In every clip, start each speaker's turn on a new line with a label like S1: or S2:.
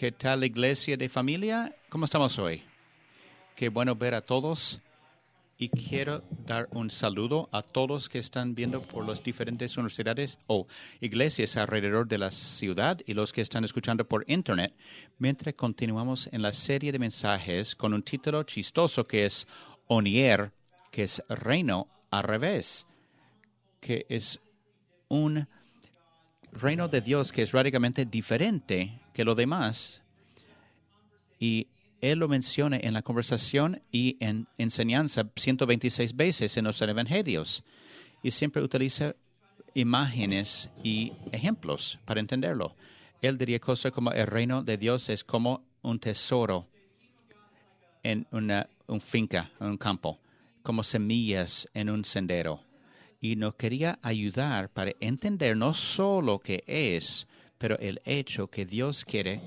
S1: ¿Qué tal, iglesia de familia? ¿Cómo estamos hoy? Qué bueno ver a todos. Y quiero dar un saludo a todos que están viendo por las diferentes universidades o iglesias alrededor de la ciudad y los que están escuchando por internet, mientras continuamos en la serie de mensajes con un título chistoso que es Onier, que es reino al revés, que es un reino de Dios que es radicalmente diferente lo demás. Y él lo menciona en la conversación y en enseñanza 126 veces en los evangelios. Y siempre utiliza imágenes y ejemplos para entenderlo. Él diría cosas como el reino de Dios es como un tesoro en una un finca, en un campo, como semillas en un sendero. Y nos quería ayudar para entender no solo qué es, pero el hecho que Dios quiere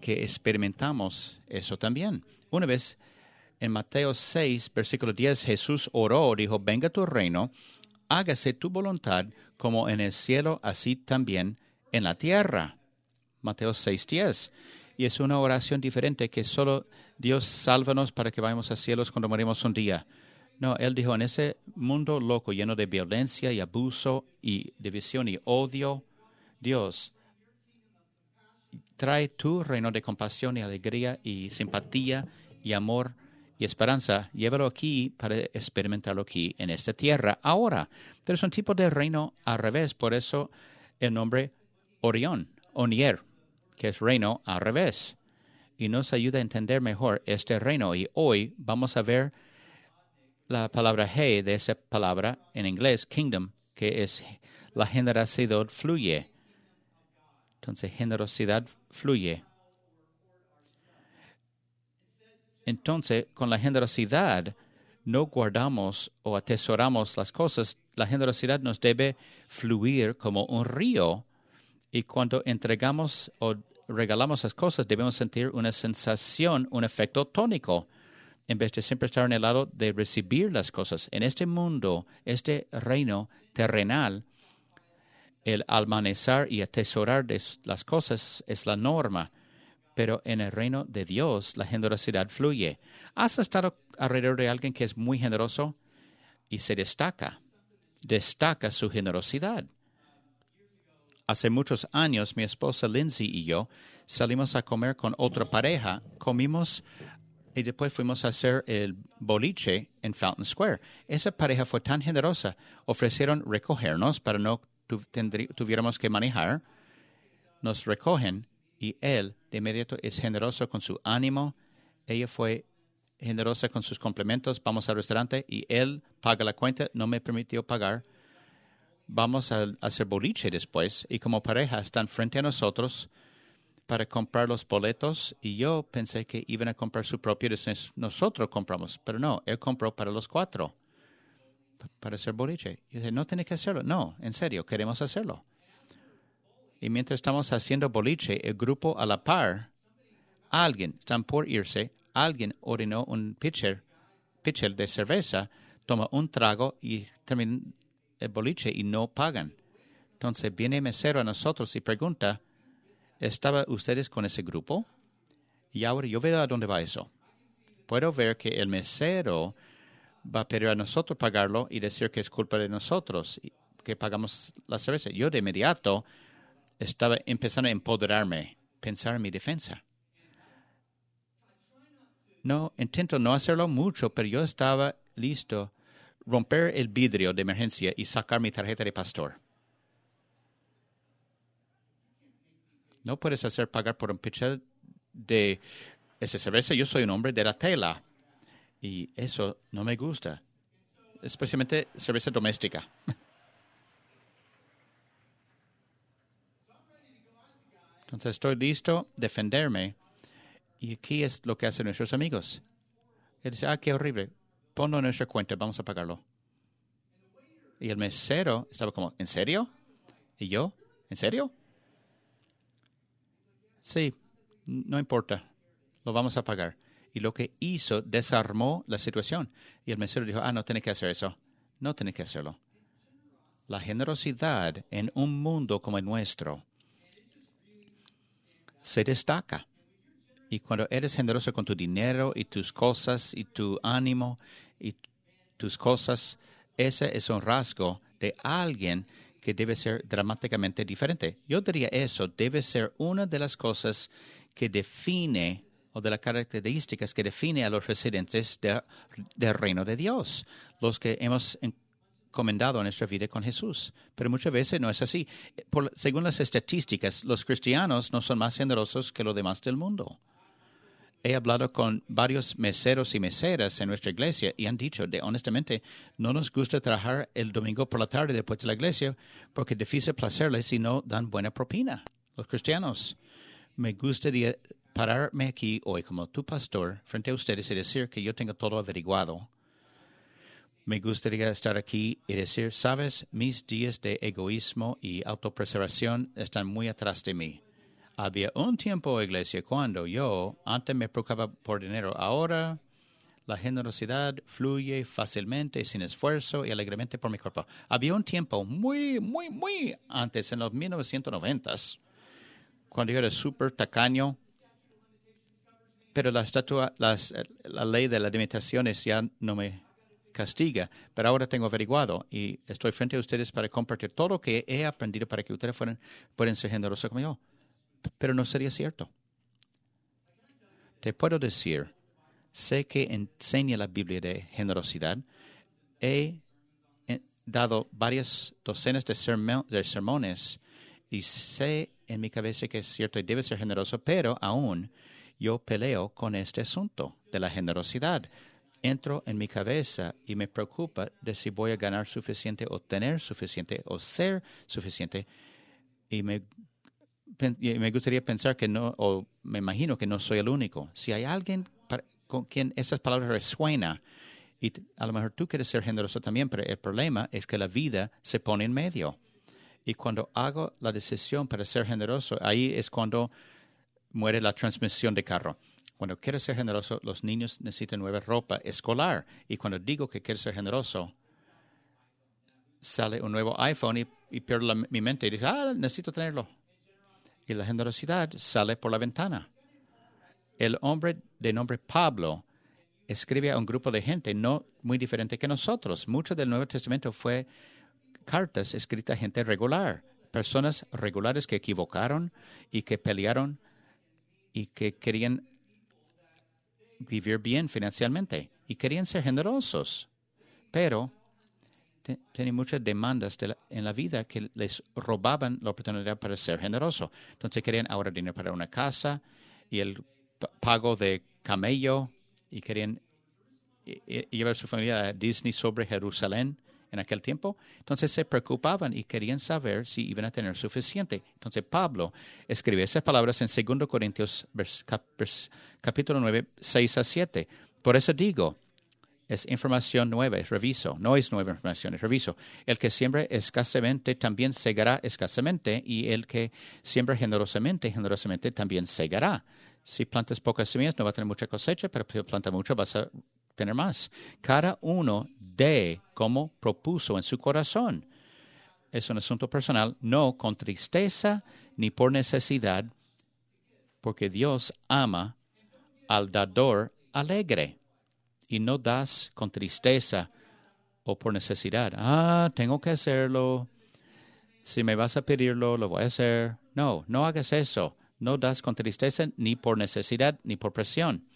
S1: que experimentamos eso también. Una vez en Mateo 6, versículo 10, Jesús oró, dijo, venga tu reino, hágase tu voluntad como en el cielo, así también en la tierra. Mateo 6, 10. Y es una oración diferente que solo Dios sálvanos para que vayamos a cielos cuando morimos un día. No, él dijo, en ese mundo loco lleno de violencia y abuso y división y odio, Dios, trae tu reino de compasión y alegría y simpatía y amor y esperanza. Llévalo aquí para experimentarlo aquí en esta tierra ahora. Pero es un tipo de reino al revés, por eso el nombre Orión, Onier, que es reino al revés. Y nos ayuda a entender mejor este reino. Y hoy vamos a ver la palabra he de esa palabra en inglés, kingdom, que es la generosidad fluye. Entonces, generosidad fluye. Entonces, con la generosidad no guardamos o atesoramos las cosas. La generosidad nos debe fluir como un río. Y cuando entregamos o regalamos las cosas, debemos sentir una sensación, un efecto tónico, en vez de siempre estar en el lado de recibir las cosas. En este mundo, este reino terrenal, el almanecer y atesorar las cosas es la norma, pero en el reino de Dios la generosidad fluye. ¿Has estado alrededor de alguien que es muy generoso y se destaca? Destaca su generosidad. Hace muchos años mi esposa Lindsay y yo salimos a comer con otra pareja, comimos y después fuimos a hacer el boliche en Fountain Square. Esa pareja fue tan generosa, ofrecieron recogernos para no tuviéramos que manejar, nos recogen y él de inmediato es generoso con su ánimo. Ella fue generosa con sus complementos. Vamos al restaurante y él paga la cuenta. No me permitió pagar. Vamos a hacer boliche después y como pareja están frente a nosotros para comprar los boletos y yo pensé que iban a comprar su propio. Nosotros compramos, pero no, él compró para los cuatro para hacer boliche. Y dice, no tiene que hacerlo. No, en serio, queremos hacerlo. Y mientras estamos haciendo boliche, el grupo a la par, alguien, están por irse, alguien ordenó un pitcher, pitcher de cerveza, toma un trago y termina el boliche y no pagan. Entonces viene mesero a nosotros y pregunta, ¿estaba ustedes con ese grupo? Y ahora yo veo a dónde va eso. Puedo ver que el mesero va a pedir a nosotros pagarlo y decir que es culpa de nosotros que pagamos la cerveza. Yo de inmediato estaba empezando a empoderarme, pensar en mi defensa. No, intento no hacerlo mucho, pero yo estaba listo romper el vidrio de emergencia y sacar mi tarjeta de pastor. No puedes hacer pagar por un pitcher de esa cerveza. Yo soy un hombre de la tela. Y eso no me gusta, especialmente cerveza doméstica. Entonces estoy listo defenderme. Y aquí es lo que hacen nuestros amigos. Él dice, ah, qué horrible. Ponlo en nuestra cuenta, vamos a pagarlo. Y el mesero estaba como, ¿en serio? ¿Y yo? ¿En serio? Sí, no importa, lo vamos a pagar y lo que hizo desarmó la situación. Y el mesero dijo, ah, no tiene que hacer eso. No tiene que hacerlo. La generosidad en un mundo como el nuestro se destaca. Y cuando eres generoso con tu dinero y tus cosas y tu ánimo y tus cosas, ese es un rasgo de alguien que debe ser dramáticamente diferente. Yo diría eso debe ser una de las cosas que define o de las características que define a los residentes del reino de Dios, los que hemos encomendado nuestra vida con Jesús. Pero muchas veces no es así. según las estadísticas, los cristianos no son más generosos que los demás del mundo he hablado con varios meseros y meseras en nuestra iglesia y han dicho, de, honestamente, no nos gusta trabajar el domingo por la tarde después de la iglesia porque es difícil placerles si no dan buena propina. Los cristianos. Me gustaría pararme aquí hoy como tu pastor frente a ustedes y decir que yo tengo todo averiguado. Me gustaría estar aquí y decir, sabes, mis días de egoísmo y autopreservación están muy atrás de mí. Había un tiempo, iglesia, cuando yo antes me preocupaba por dinero. Ahora la generosidad fluye fácilmente, sin esfuerzo y alegremente por mi cuerpo. Había un tiempo muy, muy, muy antes, en los 1990s, cuando yo era súper tacaño, pero la estatua, la ley de las limitaciones ya no me castiga, pero ahora tengo averiguado y estoy frente a ustedes para compartir todo lo que he aprendido para que ustedes puedan ser generosos como yo pero no sería cierto. Te puedo decir, sé que enseña la Biblia de generosidad. He dado varias docenas de, sermones y sé en mi cabeza que es cierto y debe ser generoso, pero aún yo peleo con este asunto de la generosidad. Entro en mi cabeza y me preocupa de si voy a ganar suficiente o tener suficiente o ser suficiente y me me gustaría pensar que no, o me imagino que no soy el único. Si hay alguien con quien esas palabras resuenan, y a lo mejor tú quieres ser generoso también, pero el problema es que la vida se pone en medio. Y cuando hago la decisión para ser generoso, ahí es cuando muere la transmisión de carro. Cuando quiero ser generoso, los niños necesitan nueva ropa escolar. Y cuando digo que quiero ser generoso, sale un nuevo iPhone y, pierdo mi mente y digo, ah, necesito tenerlo y la generosidad sale por la ventana. El hombre de nombre Pablo escribe a un grupo de gente no muy diferente que nosotros. Mucho del Nuevo Testamento fue cartas escritas a gente regular, personas regulares que equivocaron y que pelearon y que querían vivir bien financieramente y querían ser generosos. Pero tiene muchas demandas en la vida que les robaban la oportunidad para ser generoso. Entonces querían ahorrar dinero para una casa y el pago de camello y querían llevar a su familia a Disney sobre Jerusalén en aquel tiempo. Entonces se preocupaban y querían saber si iban a tener suficiente. Entonces Pablo escribe esas palabras en 2 Corintios capítulo 9, 6 a 7. Por eso digo, es información nueva, es reviso. No es nueva información, es reviso. El que siembra escasamente también segará escasamente, y el que siembra generosamente, generosamente también segará. Si plantas pocas semillas, no va a tener mucha cosecha, pero si plantas mucho, vas a tener más. Cada uno de como propuso en su corazón. Es un asunto personal, no con tristeza ni por necesidad, porque Dios ama al dador alegre y no das con tristeza o por necesidad. Ah, tengo que hacerlo. Si me vas a pedirlo, lo voy a hacer. No, no hagas eso. No das con tristeza ni por necesidad ni por presión.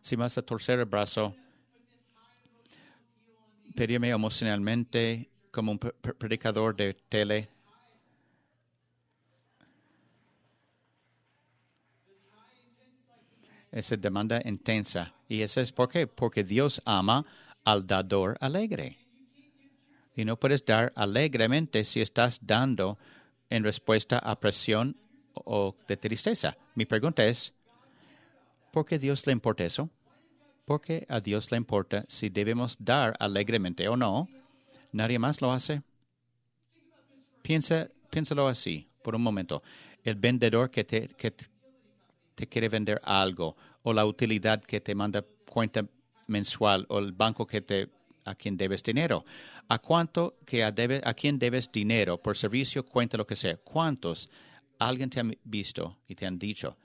S1: Si vas a torcer el brazo, pedirme emocionalmente como un predicador de tele esa demanda intensa. ¿Y eso es por qué? Porque Dios ama al dador alegre. Y no puedes dar alegremente si estás dando en respuesta a presión o de tristeza. Mi pregunta es, ¿por qué Dios le importa eso? ¿Por qué a Dios le importa si debemos dar alegremente o no? Nadie más lo hace. Piénsalo así por un momento. El vendedor que te, quiere vender algo o la utilidad que te manda cuenta mensual o el banco que te a quien debes dinero. ¿A cuánto que a, a quien debes dinero por servicio, cuenta lo que sea? ¿Cuántos alguien te ha visto y te han dicho?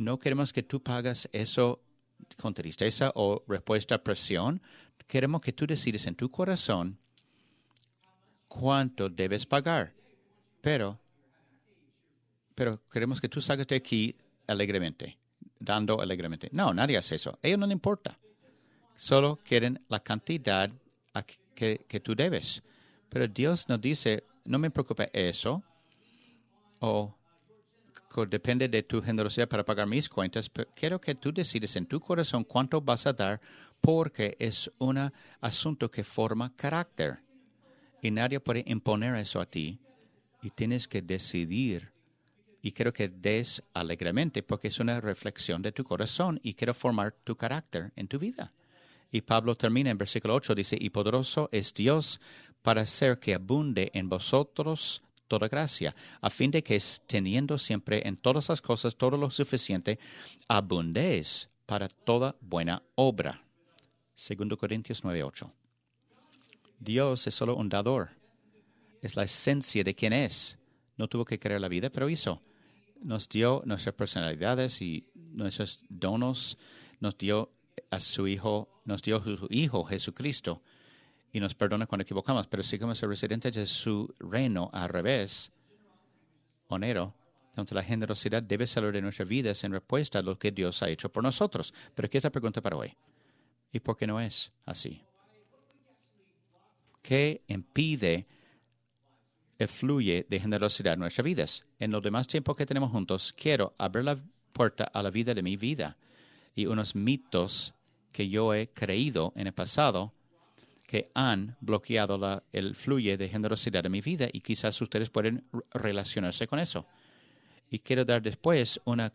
S1: no queremos que tú pagas eso con tristeza o respuesta a presión. Queremos que tú decides en tu corazón cuánto debes pagar. Pero, pero queremos que tú salgas de aquí alegremente, dando alegremente. No, nadie hace eso. A ellos no les importa. Solo quieren la cantidad que, que tú debes. Pero Dios nos dice, no me preocupa eso, o depende de tu generosidad para pagar mis cuentas, pero quiero que tú decides en tu corazón cuánto vas a dar porque es un asunto que forma carácter. Y nadie puede imponer eso a ti. Y tienes que decidir. Y quiero que des alegremente porque es una reflexión de tu corazón y quiero formar tu carácter en tu vida. Y Pablo termina en versículo 8, dice, y poderoso es Dios para hacer que abunde en vosotros toda gracia, a fin de que teniendo siempre en todas las cosas todo lo suficiente, abundéis para toda buena obra. Segundo Corintios 9:8. Dios es solo un dador. Es la esencia de quien es. No tuvo que crear la vida, pero hizo. Nos dio nuestras personalidades y nuestros donos. Nos dio a su Hijo, nos dio su Hijo Jesucristo y nos perdona cuando equivocamos, pero si somos residentes de su reino al revés, honero, entonces la generosidad debe salir de nuestras vidas en respuesta a lo que Dios ha hecho por nosotros. Pero ¿qué es la pregunta para hoy? ¿Y por qué no es así? ¿Qué impide el fluye de generosidad en nuestras vidas? En los demás tiempos que tenemos juntos, quiero abrir la puerta a la vida de mi vida y unos mitos que yo he creído en el pasado que han bloqueado la, el fluye de generosidad en mi vida y quizás ustedes pueden relacionarse con eso. Y quiero dar después un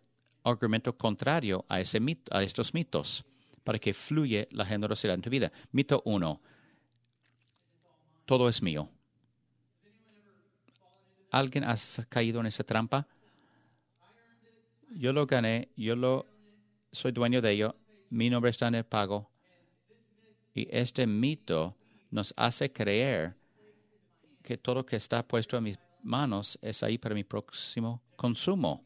S1: argumento contrario a, ese a estos mitos para que fluye la generosidad en tu vida. Mito uno. Todo es mío. ¿Alguien ha caído en esa trampa? Yo lo gané, yo lo soy dueño de ello, mi nombre está en el pago y este mito nos hace creer que todo lo que está puesto en mis manos es ahí para mi próximo consumo,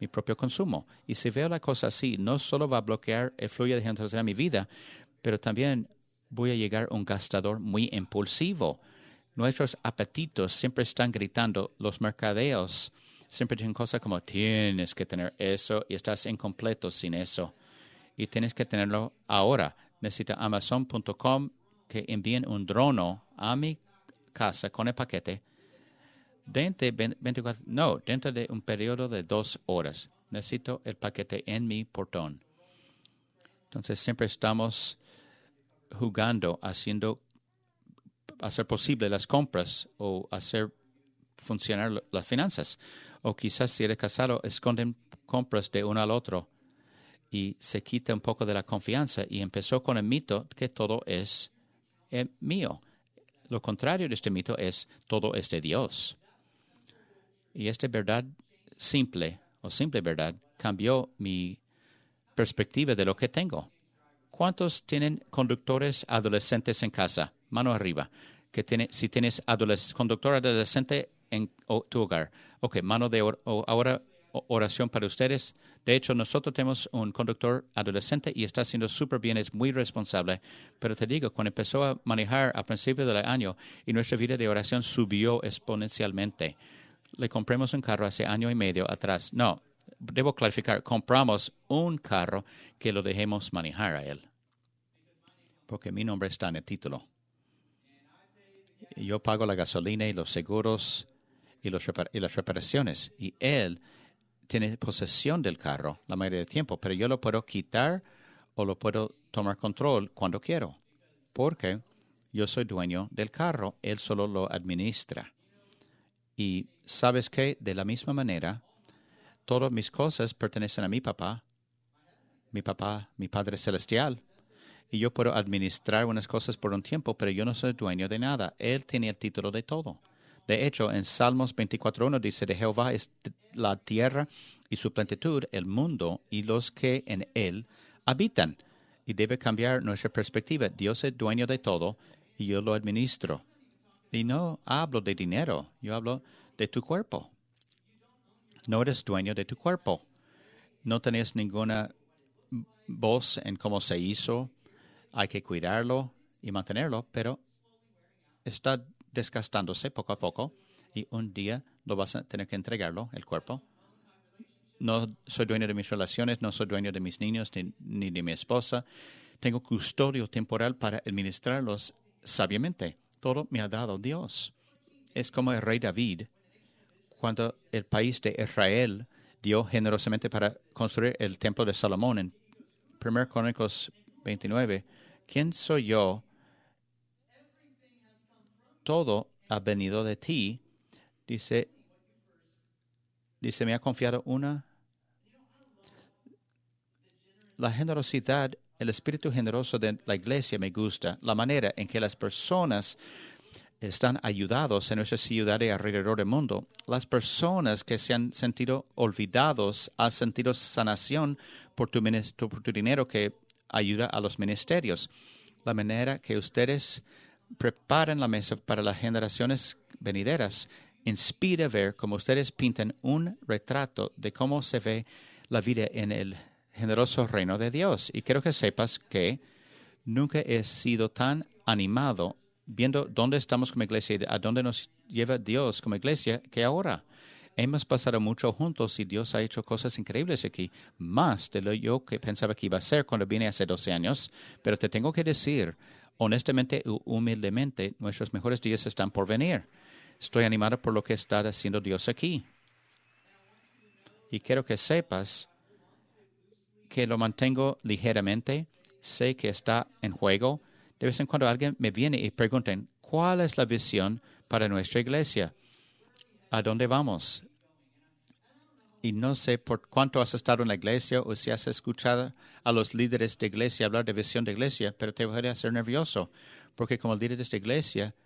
S1: mi propio consumo. Y si veo la cosa así, no solo va a bloquear el flujo de gente en mi vida, pero también voy a llegar a un gastador muy impulsivo. Nuestros apetitos siempre están gritando, los mercadeos siempre dicen cosas como tienes que tener eso y estás incompleto sin eso. Y tienes que tenerlo ahora necesita amazon.com que envíen un drono a mi casa con el paquete dentro de 24, no, dentro de un periodo de dos horas. Necesito el paquete en mi portón. Entonces siempre estamos jugando, haciendo, hacer posible las compras o hacer funcionar las finanzas. O quizás si eres casado, esconden compras de uno al otro y se quita un poco de la confianza y empezó con el mito que todo es eh, mío. Lo contrario de este mito es todo es de Dios. Y esta verdad simple o simple verdad cambió mi perspectiva de lo que tengo. ¿Cuántos tienen conductores adolescentes en casa? Mano arriba. Que tiene, si tienes conductor adolescente en tu hogar. Ok, mano de ahora oración para ustedes. De hecho, nosotros tenemos un conductor adolescente y está haciendo súper bien, es muy responsable. Pero te digo, cuando empezó a manejar a principio del año y nuestra vida de oración subió exponencialmente. Le compramos un carro hace año y medio atrás. No, debo clarificar, compramos un carro que lo dejemos manejar a él. Porque mi nombre está en el título. Yo pago la gasolina y los seguros y, los y las reparaciones. Y él tiene posesión del carro la mayoría del tiempo, pero yo lo puedo quitar o lo puedo tomar control cuando quiero, porque yo soy dueño del carro, él solo lo administra. Y sabes que de la misma manera, todas mis cosas pertenecen a mi papá, mi papá, mi Padre Celestial, y yo puedo administrar unas cosas por un tiempo, pero yo no soy dueño de nada. Él tiene el título de todo. De hecho, en Salmos 24.1 dice, de Jehová es la tierra y su plenitud, el mundo y los que en él habitan. Y debe cambiar nuestra perspectiva. Dios es dueño de todo y yo lo administro. Y no hablo de dinero, yo hablo de tu cuerpo. No eres dueño de tu cuerpo. no tenías ninguna voz en cómo se hizo, hay que cuidarlo y mantenerlo, pero está desgastándose poco a poco y un día lo vas a tener que entregarlo, el cuerpo. No soy dueño de mis relaciones, no soy dueño de mis niños ni, de mi esposa. Tengo custodio temporal para administrarlos sabiamente. Todo me ha dado Dios. Es como el rey David, cuando el país de Israel dio generosamente para construir el templo de Salomón en 1 Crónicos 29. ¿Quién soy yo? Todo ha venido de ti. Dice, dice, me ha confiado una. La generosidad, el espíritu generoso de la iglesia me gusta. La manera en que las personas están ayudados en nuestra ciudad y alrededor del mundo. Las personas que se han sentido olvidados han sentido sanación por tu, por tu dinero que ayuda a los ministerios. La manera que ustedes preparan la mesa para las generaciones venideras inspira ver cómo ustedes pintan un retrato de cómo se ve la vida en el generoso reino de Dios. Y quiero que sepas que nunca he sido tan animado viendo dónde estamos como iglesia y a dónde nos lleva Dios como iglesia que ahora. Hemos pasado mucho juntos y Dios ha hecho cosas increíbles aquí, más de lo yo que pensaba que iba a ser cuando vine hace 12 años. Pero te tengo que decir, honestamente y humildemente, nuestros mejores días están por venir. Estoy animado por lo que está haciendo Dios aquí. Y quiero que sepas que lo mantengo ligeramente. Sé que está en juego de vez en cuando alguien me viene y pregunta, ¿cuál es la visión para nuestra iglesia? ¿A dónde vamos? Y no sé por cuánto has estado en la iglesia o si has escuchado a los líderes de iglesia hablar de visión de iglesia, pero te voy a hacer nervioso, porque como líderes de iglesia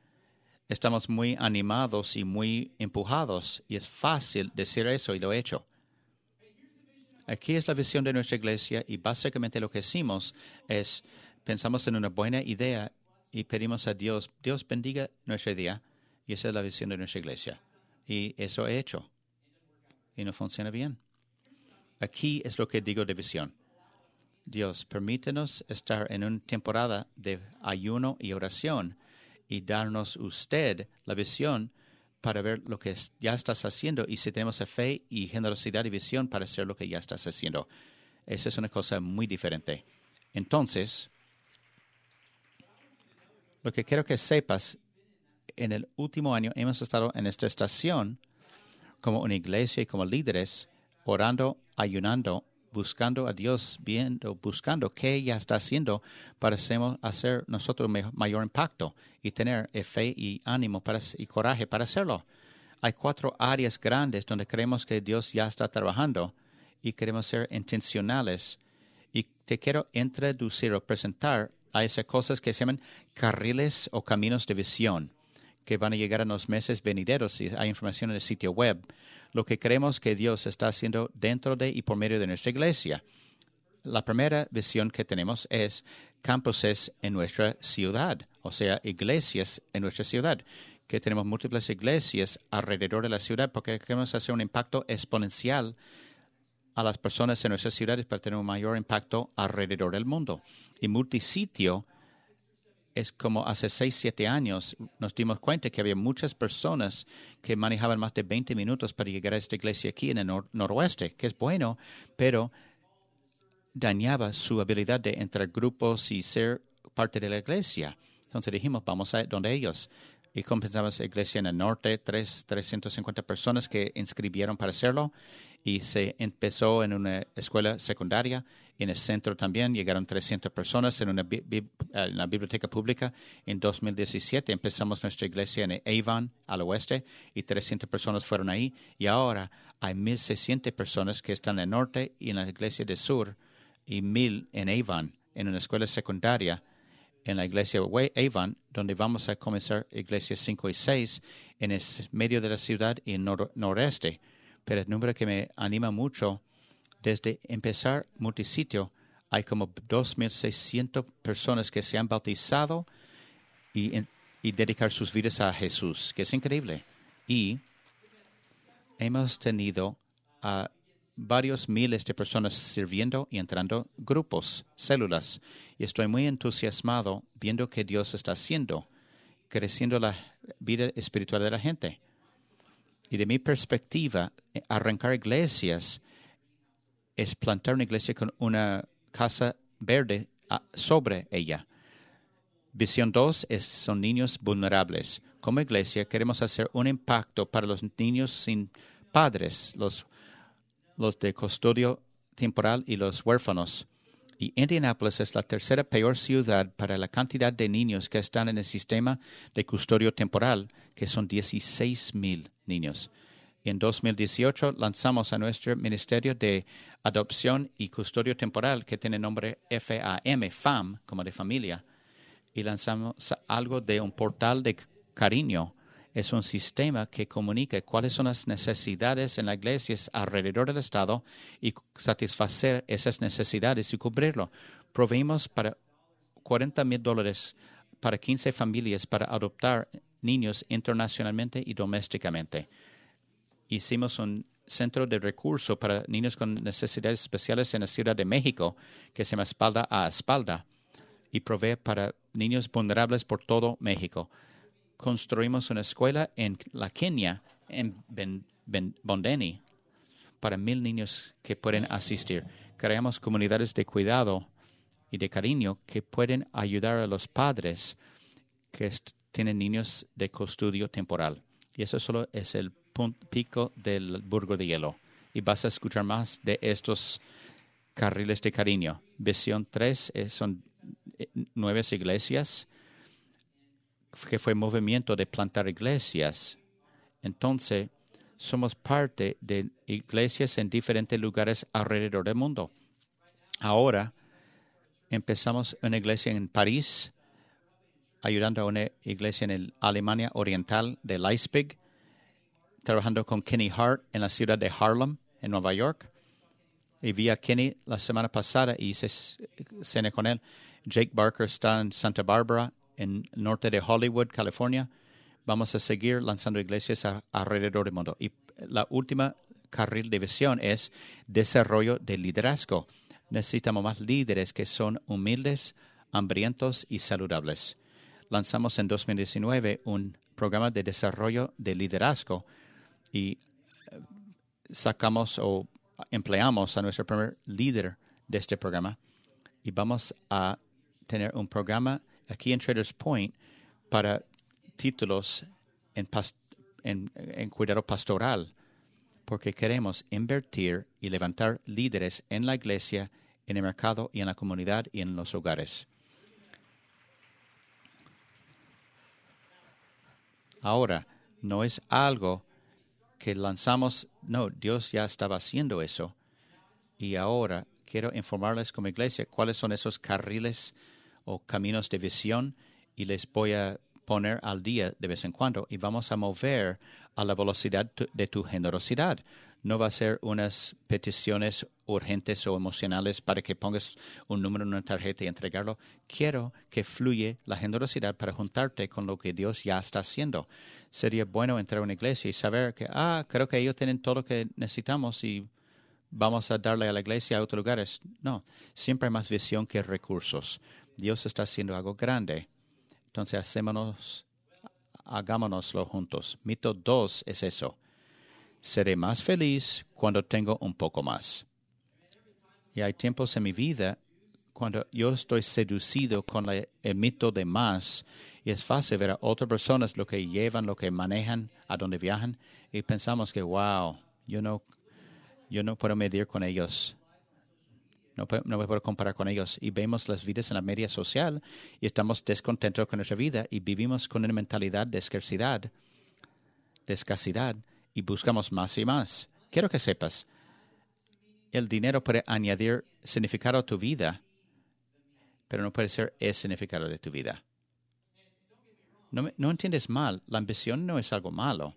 S1: estamos muy animados y muy empujados, y es fácil decir eso y lo he hecho. Aquí es la visión de nuestra iglesia y básicamente lo que hicimos es pensamos en una buena idea y pedimos a Dios, Dios bendiga nuestra idea. Y esa es la visión de nuestra iglesia. Y eso he hecho. Y no funciona bien. Aquí es lo que digo de visión. Dios, permítenos estar en una temporada de ayuno y oración y darnos usted la visión para ver lo que ya estás haciendo y si tenemos fe y generosidad y visión para hacer lo que ya estás haciendo. Esa es una cosa muy diferente. Entonces, lo que quiero que sepas, en el último año hemos estado en esta estación como una iglesia y como líderes, orando, ayunando, buscando a Dios, viendo, buscando qué ella está haciendo para hacer nosotros mayor impacto y tener fe y ánimo para, y coraje para hacerlo. Hay cuatro áreas grandes donde creemos que Dios ya está trabajando y queremos ser intencionales. Y te quiero introducir o presentar a esas cosas que se llaman carriles o caminos de visión, que van a llegar en los meses venideros y hay información en el sitio web. Lo que creemos que Dios está haciendo dentro de y por medio de nuestra iglesia. La primera visión que tenemos es campuses en nuestra ciudad, o sea, iglesias en nuestra ciudad, que tenemos múltiples iglesias alrededor de la ciudad porque queremos hacer un impacto exponencial a las personas en nuestras ciudades para tener un mayor impacto alrededor del mundo. Y multisitio es como hace 6, 7 años nos dimos cuenta que había muchas personas que manejaban más de 20 minutos para llegar a esta iglesia aquí en el noroeste, que es bueno, pero dañaba su habilidad de entrar grupos y ser parte de la iglesia. Entonces dijimos, vamos a donde ellos. Y comenzamos iglesia en el norte, tres, 350 personas que inscribieron para hacerlo y se empezó en una escuela secundaria. En el centro también llegaron 300 personas en una, biblioteca pública. En 2017 empezamos nuestra iglesia en Avon, al oeste, y 300 personas fueron ahí. Y ahora hay 1.600 personas que están en el norte y en la iglesia del sur, y 1.000 en Avon, en una escuela secundaria en la iglesia Avon, donde vamos a comenzar iglesias 5 y 6 en el medio de la ciudad y en el noreste pero el número que me anima mucho, desde empezar multisitio, hay como 2.600 personas que se han bautizado y, y dedicar sus vidas a Jesús, que es increíble. Y hemos tenido a varios miles de personas sirviendo y entrando grupos, células. Y estoy muy entusiasmado viendo que Dios está haciendo, creciendo la vida espiritual de la gente. Y de mi perspectiva, arrancar iglesias es plantar una iglesia con una casa verde ah, sobre ella. Visión 2 son niños vulnerables. Como iglesia queremos hacer un impacto para los niños sin padres, los, los de custodio temporal y los huérfanos. Y Indianapolis es la tercera peor ciudad para la cantidad de niños que están en el sistema de custodio temporal, que son 16 mil niños. En 2018 lanzamos a nuestro Ministerio de Adopción y Custodio Temporal, que tiene nombre FAM, FAM, como de familia, y lanzamos algo de un portal de cariño. Es un sistema que comunica cuáles son las necesidades en la iglesia alrededor del Estado y satisfacer esas necesidades y cubrirlo. Proveímos para 40 mil dólares para 15 familias para adoptar niños internacionalmente y domésticamente hicimos un centro de recursos para niños con necesidades especiales en la Ciudad de México, que se llama Espalda a Espalda, y provee para niños vulnerables por todo México. Construimos una escuela en la Kenia, en Bondeni, para mil niños que pueden asistir. Creamos comunidades de cuidado y de cariño que pueden ayudar a los padres que tienen niños de custodio temporal. Y eso solo es el pico del Burgo de Hielo. Y vas a escuchar más de estos carriles de cariño. Visión 3 eh, son eh, nueve iglesias, que fue movimiento de plantar iglesias. Entonces, somos parte de iglesias en diferentes lugares alrededor del mundo. Ahora, empezamos una iglesia en París, ayudando a una iglesia en Alemania Oriental de Leipzig, trabajando con Kenny Hart en la ciudad de Harlem, en Nueva York. Y vi a Kenny la semana pasada y hice cena con él. Jake Barker está en Santa Barbara, en el norte de Hollywood, California. Vamos a seguir lanzando iglesias alrededor del mundo. Y la última carril de visión es desarrollo de liderazgo. Necesitamos más líderes que son humildes, hambrientos y saludables. Lanzamos en 2019 un programa de desarrollo de liderazgo y eh, sacamos o empleamos a nuestro primer líder de este programa y vamos a tener un programa aquí en Traders Point para títulos en, en, cuidado pastoral, porque queremos invertir y levantar líderes en la iglesia, en el mercado y en la comunidad y en los hogares. Ahora, no es algo que lanzamos, no, Dios ya estaba haciendo eso. Y ahora quiero informarles como iglesia cuáles son esos carriles o caminos de visión y les voy a poner al día de vez en cuando y vamos a mover a la velocidad de tu generosidad. No va a ser unas peticiones urgentes o emocionales para que pongas un número en una tarjeta y entregarlo. Quiero que fluye la generosidad para juntarte con lo que Dios ya está haciendo sería bueno entrar a una iglesia y saber que, ah, creo que ellos tienen todo lo que necesitamos y vamos a darle a la iglesia a otros lugares. No, siempre hay más visión que recursos. Dios está haciendo algo grande. Entonces, hacémonos, hagámonoslo juntos. Mito dos es eso. Seré más feliz cuando tengo un poco más. Y hay tiempos en mi vida cuando yo estoy seducido con el mito de más y es fácil ver a otras personas lo que llevan, lo que manejan, a dónde viajan, y pensamos que, wow, yo no, yo no puedo medir con ellos. No, no puedo comparar con ellos. Y vemos las vidas en la media social y estamos descontentos con nuestra vida y vivimos con una mentalidad de escasidad, de escasidad y buscamos más y más. Quiero que sepas, el dinero puede añadir significado a tu vida, pero no puede ser el significado de tu vida. No, entiendes mal, la ambición no es algo malo.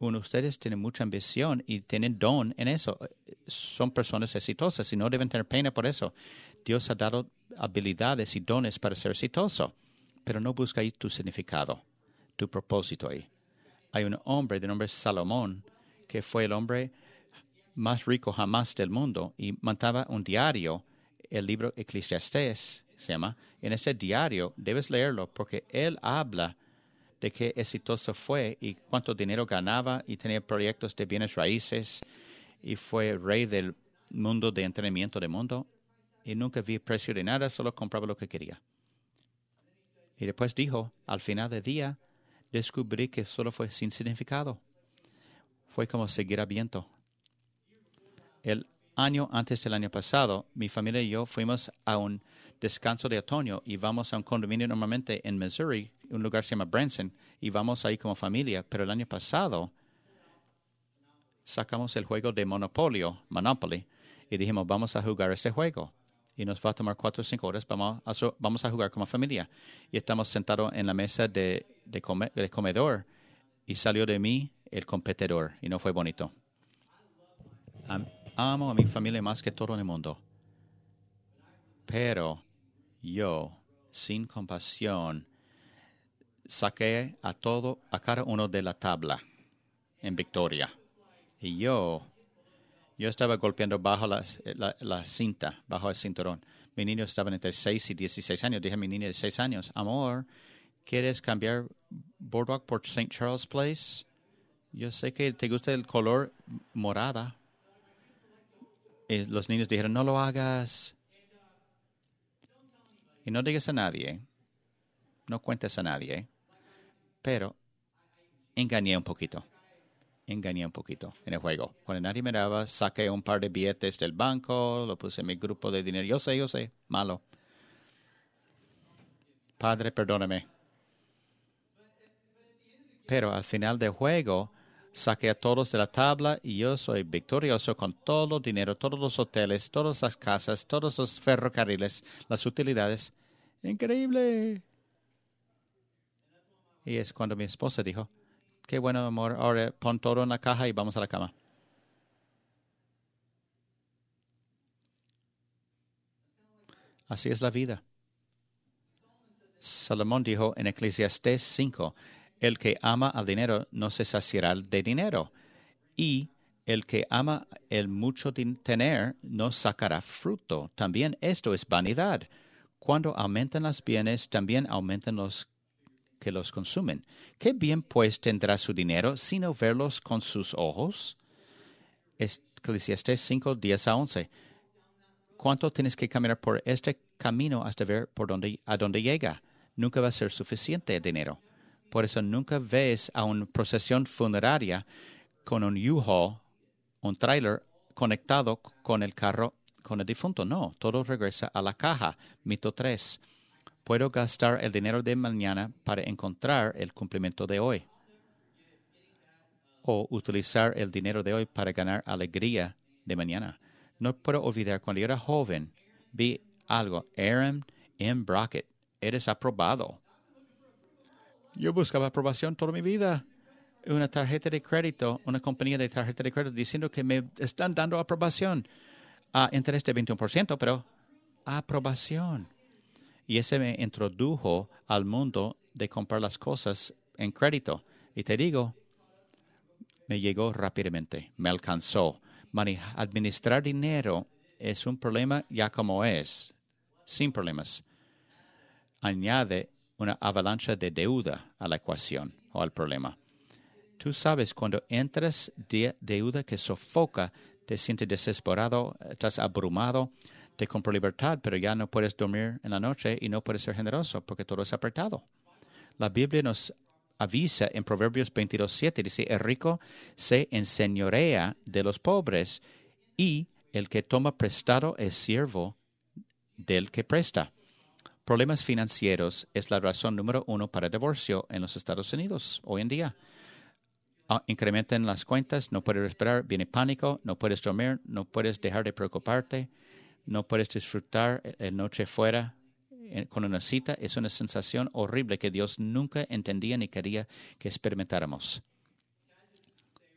S1: Uno, ustedes tienen mucha ambición y tienen don en eso. Son personas exitosas y no deben tener pena por eso. Dios ha dado habilidades y dones para ser exitoso, pero no busca ahí tu significado, tu propósito ahí. Hay un hombre de nombre Salomón que fue el hombre más rico jamás del mundo y mandaba un diario, el libro Eclesiastés se llama. En ese diario debes leerlo porque él habla de qué exitoso fue y cuánto dinero ganaba y tenía proyectos de bienes raíces y fue rey del mundo de entrenamiento del mundo y nunca vi precio de nada, solo compraba lo que quería. Y después dijo, al final del día, descubrí que solo fue sin significado. Fue como seguir a viento. El año antes del año pasado, mi familia y yo fuimos a un descanso de otoño y vamos a un condominio normalmente en Missouri, un lugar se llama Branson, y vamos ahí como familia. Pero el año pasado sacamos el juego de Monopoly, y dijimos, vamos a jugar este juego. Y nos va a tomar cuatro o cinco horas, vamos a, vamos a jugar como familia. Y estamos sentados en la mesa de, de, comedor y salió de mí el competidor y no fue bonito. amo a mi familia más que todo en el mundo. Pero yo, sin compasión, saqué a todo, a cada uno de la tabla en victoria. Y yo, yo estaba golpeando bajo la, la, cinta, bajo el cinturón. Mi niño estaba entre 6 y 16 años. Dije a mi niño de 6 años, amor, ¿quieres cambiar Boardwalk por St. Charles Place? Yo sé que te gusta el color morada. Y los niños dijeron, no lo hagas. Y no digas a nadie, no cuentes a nadie, pero engañé un poquito engañé un poquito en el juego. Cuando nadie me daba, saqué un par de billetes del banco, lo puse en mi grupo de dinero. Yo sé, yo sé, malo. Padre, perdóname. Pero al final del juego, saqué a todos de la tabla y yo soy victorioso con todo el dinero, todos los hoteles, todas las casas, todos los ferrocarriles, las utilidades. Increíble. Y es cuando mi esposa dijo, Qué bueno, amor. Ahora pon todo en la caja y vamos a la cama. Así es la vida. Salomón dijo en Eclesiastés 5, el que ama al dinero no se saciará de dinero, y el que ama el mucho tener no sacará fruto. También esto es vanidad. Cuando aumentan los bienes, también aumentan los que los consumen. ¿Qué bien pues tendrá su dinero sino verlos con sus ojos? Eclesiastes 5, 10 a 11. ¿Cuánto tienes que caminar por este camino hasta ver por dónde, a dónde llega? Nunca va a ser suficiente el dinero. Por eso nunca ves a una procesión funeraria con un U-Haul, un trailer conectado con el carro con el difunto. No, todo regresa a la caja. Mito 3 puedo gastar el dinero de mañana para encontrar el cumplimiento de hoy. O utilizar el dinero de hoy para ganar alegría de mañana. No puedo olvidar cuando yo era joven, vi algo, Aaron M. Brockett, eres aprobado. Yo buscaba aprobación toda mi vida. Una tarjeta de crédito, una compañía de tarjeta de crédito diciendo que me están dando aprobación a interés de 21%, pero aprobación. Y ese me introdujo al mundo de comprar las cosas en crédito. Y te digo, me llegó rápidamente, me alcanzó. administrar dinero es un problema ya como es, sin problemas. Añade una avalancha de deuda a la ecuación o al problema. Tú sabes, cuando entras de deuda que sofoca, te sientes desesperado, estás abrumado, te compro libertad, pero ya no puedes dormir en la noche y no puedes ser generoso porque todo es apretado. La Biblia nos avisa en Proverbios 22.7, dice, el rico se enseñorea de los pobres y el que toma prestado es siervo del que presta. Problemas financieros es la razón número uno para divorcio en los Estados Unidos hoy en día. Ah, incrementan las cuentas, no puedes respirar, viene pánico, no puedes dormir, no puedes dejar de preocuparte no puedes disfrutar el noche fuera eh, con una cita, es una sensación horrible que Dios nunca entendía ni quería que experimentáramos.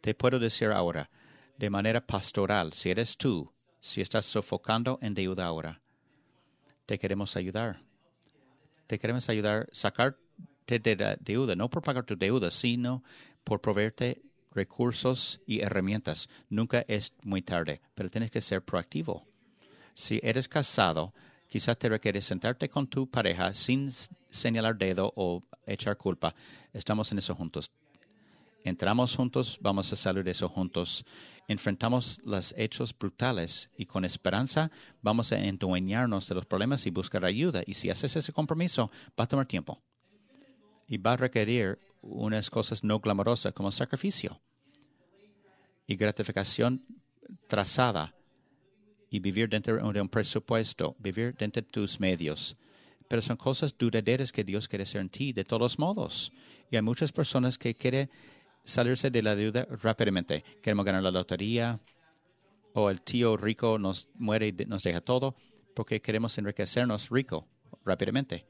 S1: Te puedo decir ahora, de manera pastoral, si eres tú, si estás sofocando en deuda ahora, te queremos ayudar. Te queremos ayudar a sacarte de la deuda, no por pagar tu deuda, sino por proveerte recursos y herramientas. Nunca es muy tarde, pero tienes que ser proactivo. Si eres casado, quizás te requiere sentarte con tu pareja sin señalar dedo o echar culpa. Estamos en eso juntos. Entramos juntos, vamos a salir de eso juntos. Enfrentamos los hechos brutales y con esperanza vamos a endueñarnos de los problemas y buscar ayuda. Y si haces ese compromiso, va a tomar tiempo. Y va a requerir unas cosas no glamorosas como sacrificio y gratificación trazada y vivir dentro de un presupuesto, vivir dentro de tus medios. Pero son cosas duraderas que Dios quiere hacer en ti de todos modos. Y hay muchas personas que quieren salirse de la deuda rápidamente. Queremos ganar la lotería o el tío rico nos muere y nos deja todo porque queremos enriquecernos rico rápidamente.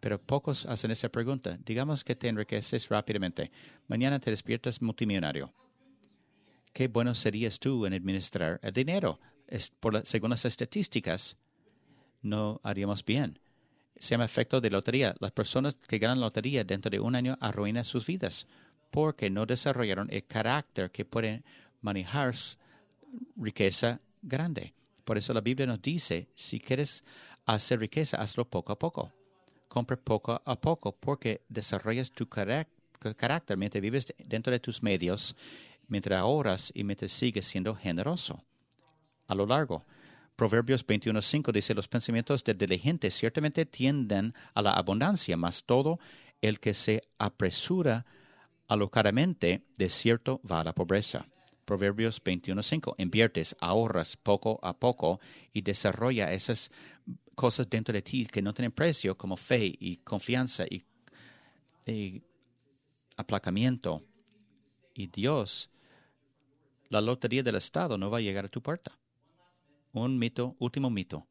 S1: Pero pocos hacen esa pregunta. Digamos que te enriqueces rápidamente. Mañana te despiertas multimillonario. Qué bueno serías tú en administrar el dinero. Por según las estadísticas, no haríamos bien. Se llama efecto de lotería. Las personas que ganan lotería dentro de un año arruinan sus vidas porque no desarrollaron el carácter que pueden manejar riqueza grande. Por eso la Biblia nos dice, si quieres hacer riqueza, hazlo poco a poco. Compre poco a poco porque desarrollas tu carácter mientras vives dentro de tus medios, mientras ahorras y mientras sigues siendo generoso. A lo largo, Proverbios 21.5 dice, los pensamientos del diligente ciertamente tienden a la abundancia, mas todo el que se apresura alocadamente, de cierto va a la pobreza. Proverbios 21.5. Inviertes, ahorras poco a poco y desarrolla esas cosas dentro de ti que no tienen precio, como fe y confianza y, y aplacamiento. Y Dios, la lotería del Estado no va a llegar a tu puerta. Un mito, último mito.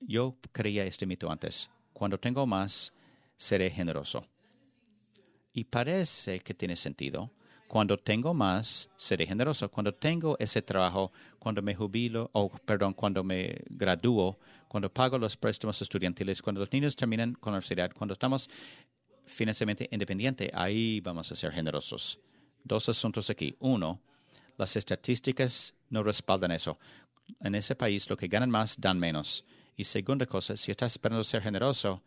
S1: Yo creía este mito antes. Cuando tengo más, seré generoso. Y parece que tiene sentido. Cuando tengo más, seré generoso. Cuando tengo ese trabajo, cuando me jubilo, o perdón, cuando me gradúo, cuando pago los préstamos estudiantiles, cuando los niños terminan con la universidad, cuando estamos financieramente independientes, ahí vamos a ser generosos. Dos asuntos aquí. Uno, las estadísticas no respaldan eso. En ese país, lo que ganan más, dan menos. Y segunda cosa, si estás esperando ser generoso,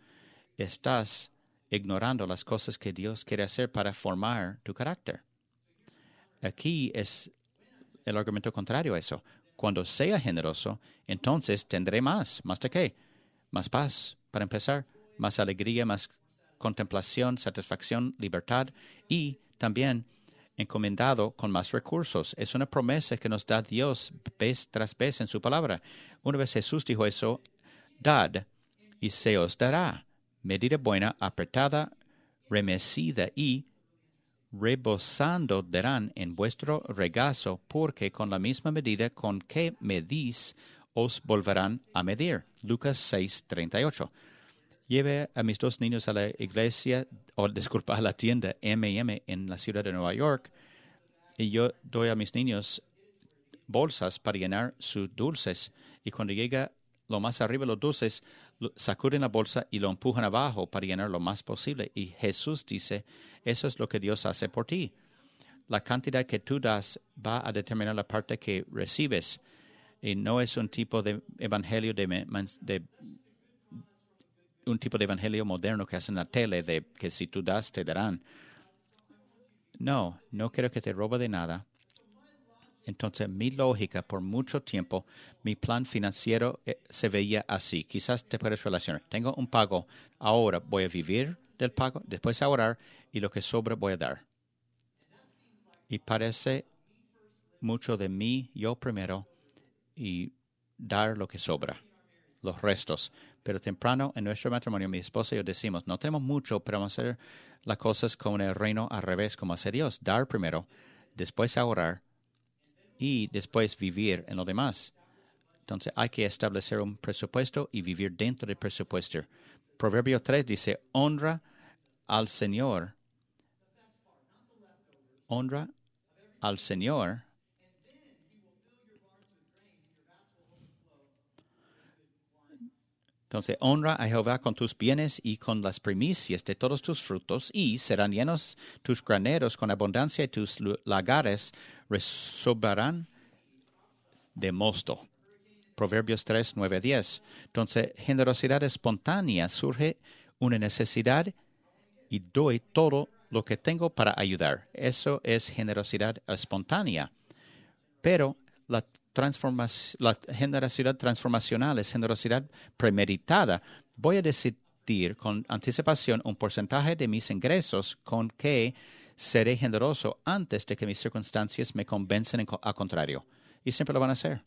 S1: estás ignorando las cosas que Dios quiere hacer para formar tu carácter. Aquí es el argumento contrario a eso. Cuando sea generoso, entonces tendré más. ¿Más de qué? Más paz, para empezar, más alegría, más contemplación, satisfacción, libertad y también encomendado con más recursos. Es una promesa que nos da Dios vez tras vez en su palabra. Una vez Jesús dijo eso, dad y se os dará medida buena, apretada, remecida y rebosando darán en vuestro regazo, porque con la misma medida con que medís, os volverán a medir. Lucas 6, 38. Lleve a mis dos niños a la iglesia, o disculpa, a la tienda MM en la ciudad de Nueva York, y yo doy a mis niños bolsas para llenar sus dulces. Y cuando llega lo más arriba los dulces, sacuden la bolsa y lo empujan abajo para llenar lo más posible. Y Jesús dice, eso es lo que Dios hace por ti. La cantidad que tú das va a determinar la parte que recibes. Y no es un tipo de evangelio de, de un tipo de evangelio moderno que hacen en la tele de que si tú das te darán. No, no quiero que te robe de nada. Entonces, mi lógica, por mucho tiempo, mi plan financiero eh, se veía así. Quizás te puedes relacionar. Tengo un pago, ahora voy a vivir del pago, después ahorrar y lo que sobra voy a dar. Y parece mucho de mí, yo primero, y dar lo que sobra, los restos. Pero temprano en nuestro matrimonio, mi esposa y yo decimos, no tenemos mucho, pero vamos a hacer las cosas con el reino al revés, como hace Dios. Dar primero, después ahorrar y después vivir en lo demás. Entonces hay que establecer un presupuesto y vivir dentro del presupuesto. Proverbio 3 dice, honra al Señor. Honra al Señor. Entonces, honra a Jehová con tus bienes y con las primicias de todos tus frutos, y serán llenos tus graneros con abundancia y tus lagares resobrarán de mosto. Proverbios 3, 9, 10. Entonces, generosidad espontánea surge una necesidad y doy todo lo que tengo para ayudar. Eso es generosidad espontánea. Pero la, la generosidad transformacional es generosidad premeditada. Voy a decidir con anticipación un porcentaje de mis ingresos con que seré generoso antes de que mis circunstancias me convencen a contrario. Y siempre lo van a hacer.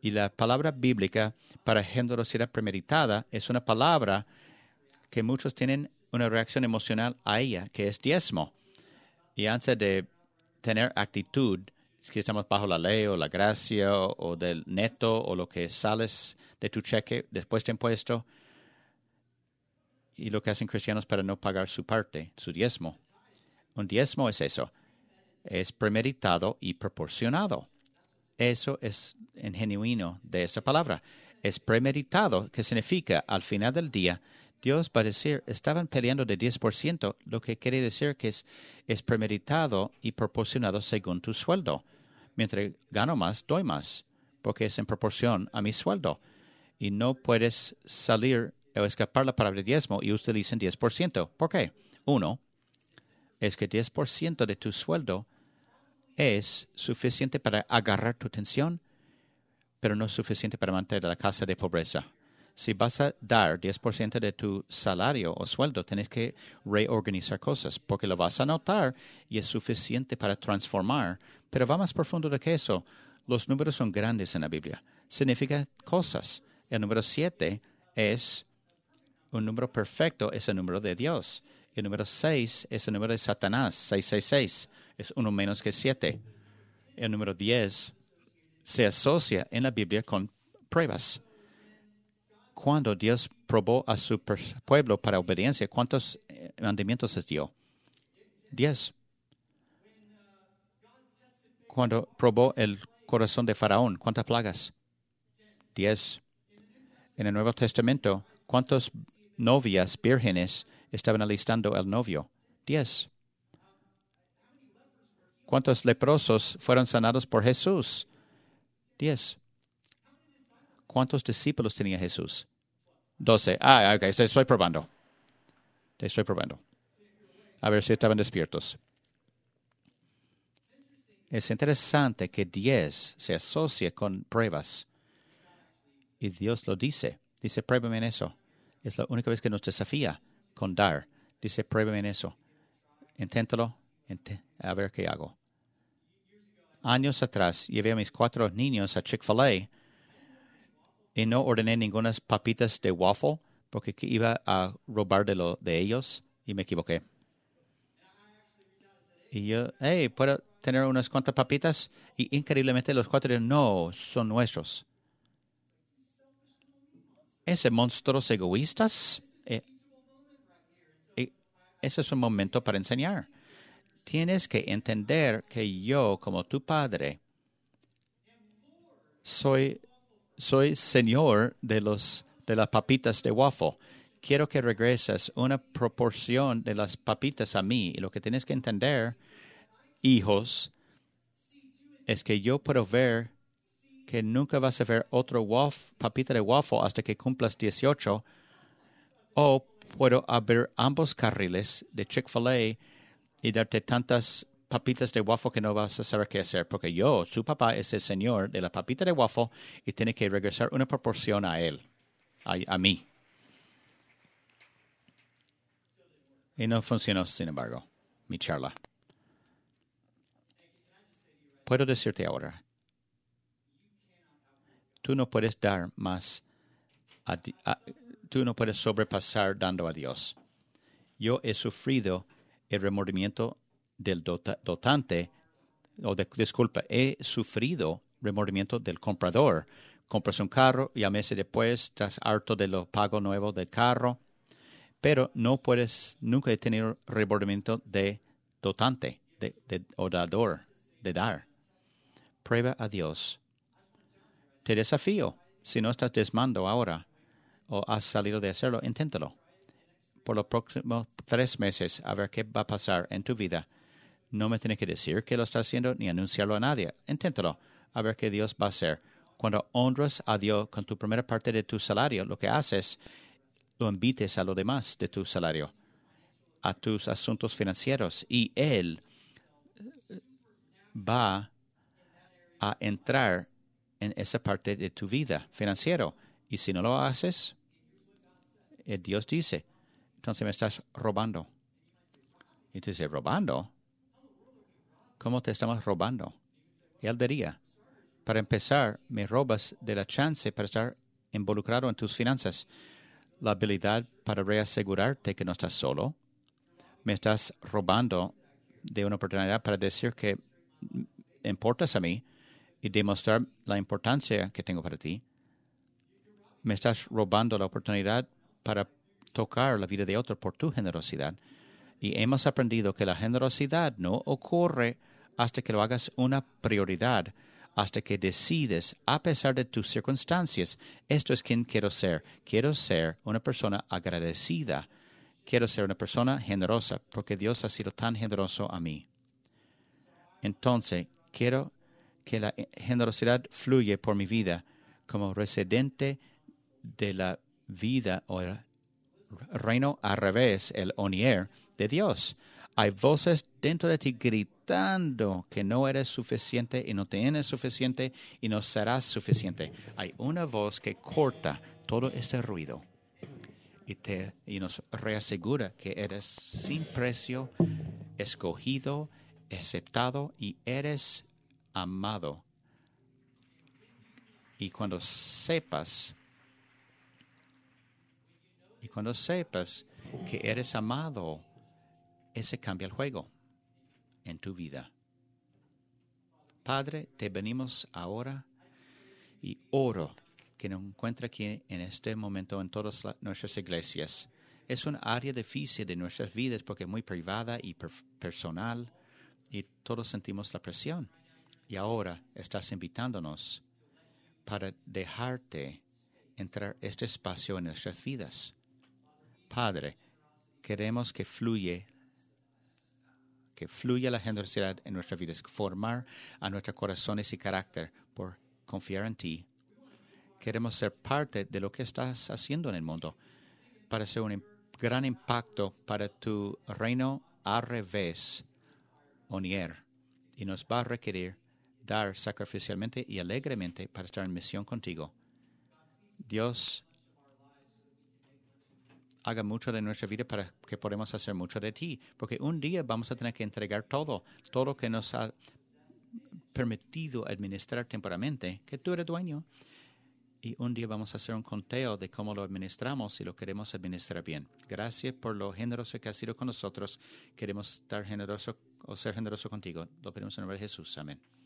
S1: Y la palabra bíblica para generosidad premeditada es una palabra que muchos tienen una reacción emocional a ella, que es diezmo. Y antes de tener actitud, que estamos bajo la ley o la gracia o, del neto o lo que sales de tu cheque después de impuesto, y lo que hacen cristianos para no pagar su parte, su diezmo. Un diezmo es eso, es premeditado y proporcionado. Eso es en genuino de esta palabra. Es premeditado, que significa al final del día Dios va a decir, estaban peleando de 10%, lo que quiere decir que es, es premeditado y proporcionado según tu sueldo. Mientras gano más, doy más, porque es en proporción a mi sueldo. Y no puedes salir o escapar la palabra diezmo y utilicen 10%. ¿Por qué? Uno, es que 10% de tu sueldo es suficiente para agarrar tu atención, pero no suficiente para mantener la casa de pobreza si vas a dar 10% de tu salario o sueldo, tienes que reorganizar cosas, porque lo vas a notar y es suficiente para transformar. Pero va más profundo de que eso. Los números son grandes en la Biblia. Significa cosas. El número 7 es un número perfecto, es el número de Dios. El número 6 es el número de Satanás, 666. Es uno menos que 7. El número 10 se asocia en la Biblia con pruebas cuando Dios probó a su pueblo para obediencia, ¿cuántos eh, mandamientos les dio? Diez. Cuando probó el corazón de Faraón, ¿cuántas plagas? Diez. En el Nuevo Testamento, ¿cuántas novias vírgenes estaban alistando al novio? Diez. ¿Cuántos leprosos fueron sanados por Jesús? Diez. ¿Cuántos discípulos tenía Jesús? Doce. Ah, ok, te estoy probando. Te estoy probando. A ver si estaban despiertos. Es interesante que diez se asocie con pruebas. Y Dios lo dice. Dice, pruébame en eso. Es la única vez que nos desafía con dar. Dice, pruébame en eso. Inténtalo. a ver qué hago. Años atrás llevé a mis cuatro niños a Chick-fil-A y no ordené ninguna papitas de waffle porque iba a robar de, lo, de ellos y me equivoqué. Y yo, hey, ¿puedo tener unas cuantas papitas? Y increíblemente los cuatro no, son nuestros. Ese monstruos egoístas. Eh, eh, ese es un momento para enseñar. Tienes que entender que yo, como tu padre, soy soy señor de los de las papitas de waffle. Quiero que regreses una proporción de las papitas a mí. Y lo que tienes que entender, hijos, es que yo puedo ver que nunca vas a ver otro papita de waffle hasta que cumplas 18. O puedo abrir ambos carriles de Chick-fil-A y darte tantas papitas de waffle que no vas a saber qué hacer, porque yo, su papá, es el señor de la papita de waffle y tiene que regresar una proporción a él, a, mí. Y no funcionó, sin embargo, mi charla. Puedo decirte ahora, tú no puedes dar más, tú no puedes sobrepasar dando a Dios. Yo he sufrido el remordimiento del dotante, o de, disculpa, he sufrido remordimiento del comprador. Compras un carro y a meses después estás harto de lo pago nuevo del carro, pero no puedes, nunca tenido remordimiento de dotante, de, de o dador, de dar. Prueba a Dios. Te desafío, si no estás desmando ahora, o has salido de hacerlo, inténtalo. Por los próximos tres meses, a ver qué va a pasar en tu vida. No me tienes que decir que lo estás haciendo ni anunciarlo a nadie. Inténtalo, a ver qué Dios va a hacer. Cuando honras a Dios con tu primera parte de tu salario, lo que haces, lo invites a lo demás de tu salario, a tus asuntos financieros, y Él va a entrar en esa parte de tu vida financiero. Y si no lo haces, eh, Dios dice, entonces me estás robando. Y te dice, ¿robando? ¿Cómo te estamos robando? Él diría, para empezar, me robas de la chance para estar involucrado en tus finanzas, la habilidad para reasegurarte que no estás solo. Me estás robando de una oportunidad para decir que importas a mí y demostrar la importancia que tengo para ti. Me estás robando la oportunidad para tocar la vida de otro por tu generosidad. Y hemos aprendido que la generosidad no ocurre hasta que lo hagas una prioridad, hasta que decides, a pesar de tus circunstancias, esto es quien quiero ser. Quiero ser una persona agradecida. Quiero ser una persona generosa porque Dios ha sido tan generoso a mí. Entonces, quiero que la generosidad fluye por mi vida como residente de la vida o reino al revés, el onier de Dios. Hay voces dentro de ti gritando que no eres suficiente y no tienes suficiente y no serás suficiente. Hay una voz que corta todo este ruido y, te, y nos reasegura que eres sin precio, escogido, aceptado y eres amado. Y cuando sepas, y cuando sepas que eres amado, ese cambia el juego en tu vida. Padre, te venimos ahora y oro que nos encuentre aquí en este momento en todas nuestras iglesias. Es un área difícil de nuestras vidas porque es muy privada y personal y todos sentimos la presión. Y ahora estás invitándonos para dejarte entrar este espacio en nuestras vidas. Padre, queremos que fluye que fluya la generosidad en nuestras vidas, formar a nuestros corazones y carácter por confiar en ti. Queremos ser parte de lo que estás haciendo en el mundo para hacer un gran impacto para tu reino al revés, Onier, y nos va a requerir dar sacrificialmente y alegremente para estar en misión contigo. Dios haga mucho de nuestra vida para que podamos hacer mucho de ti, porque un día vamos a tener que entregar todo, todo que nos ha permitido administrar temporalmente, que tú eres dueño. Y un día vamos a hacer un conteo de cómo lo administramos y lo queremos administrar bien. Gracias por lo generoso que has sido con nosotros. Queremos estar generoso o ser generoso contigo. Lo pedimos en nombre de Jesús. Amén.